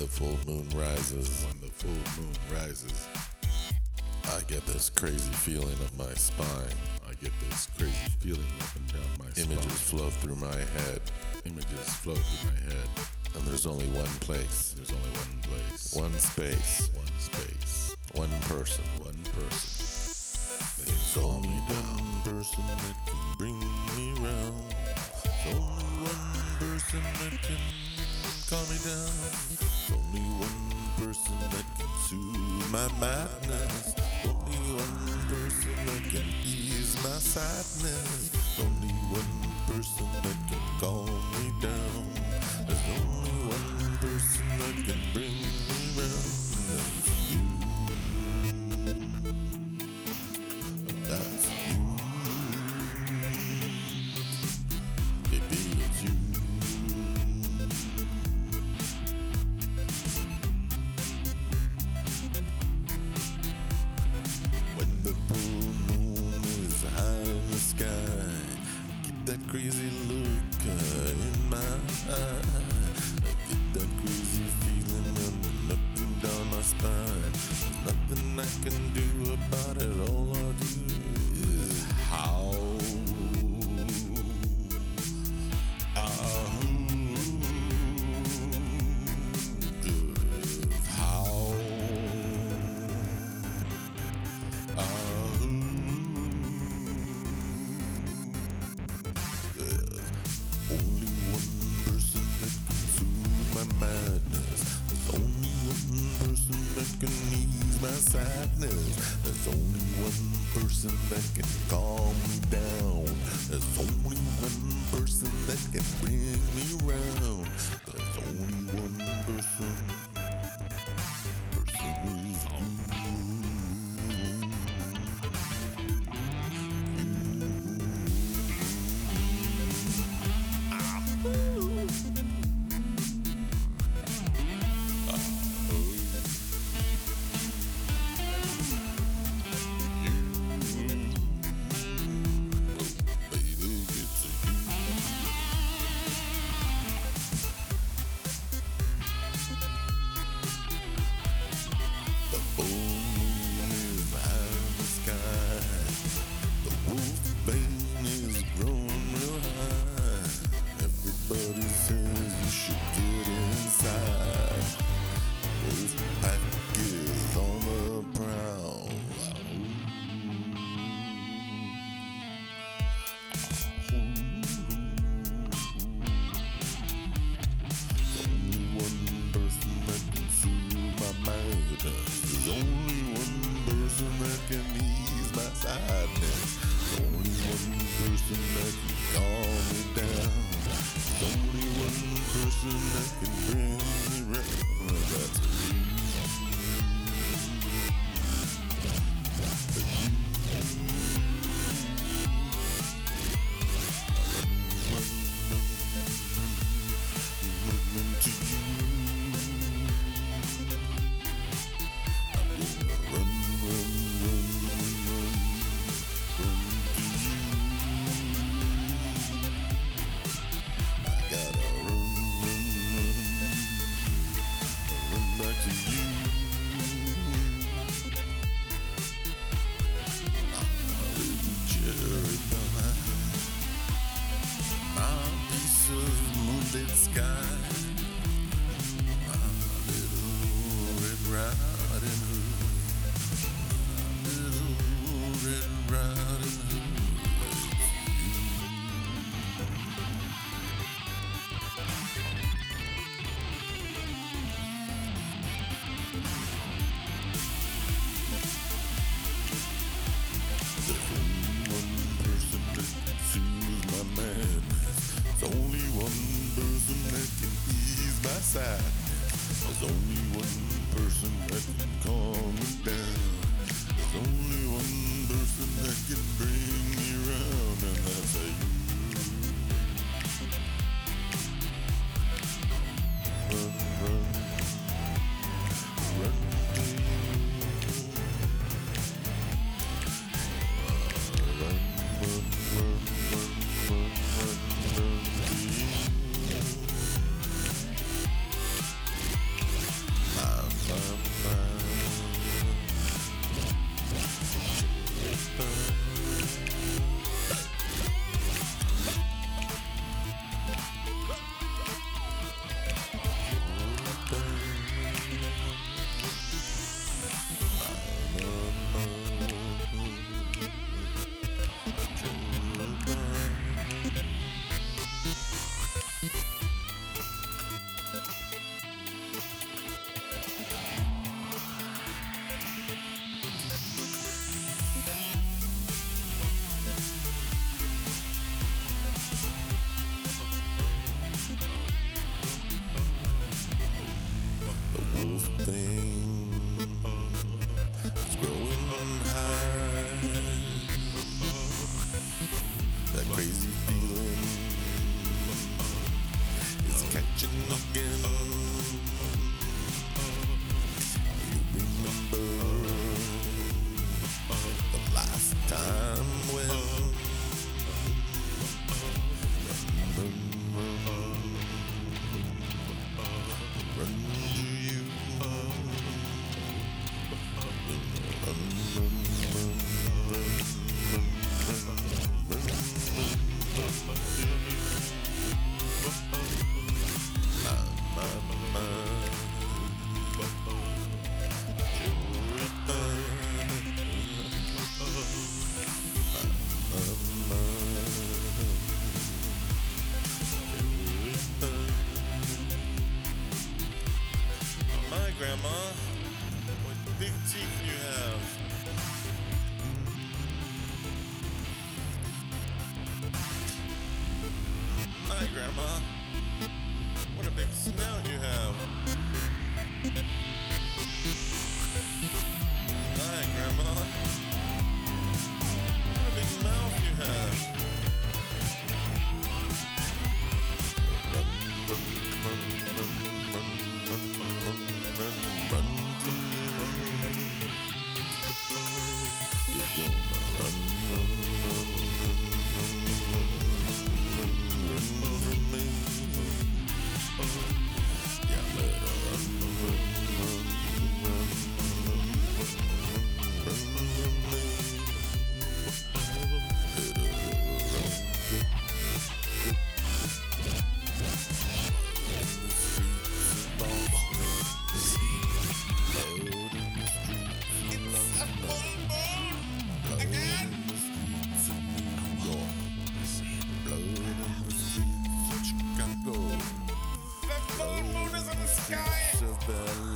the full moon rises, when the full moon rises, I get this crazy feeling of my spine. I get this crazy feeling up and down my Images spine. Images flow through my head, Images flow through my head. and there's only one place, There's only one place, one space, one space, one person. one person. There's only one person that can bring me round. There's only one person that can calm me down. My madness. Only one person can ease my sadness. Only one person that crazy look uh, in my eye. I get that crazy feeling running up and down my spine. There's nothing I can do about it. All I do sadness. There's only one person that can calm me down. There's only one person that can bring me round. There's only one person. Person person Run, catching again. You remember grandma, what a big snout you have. My grandma, what a big mouth you have. What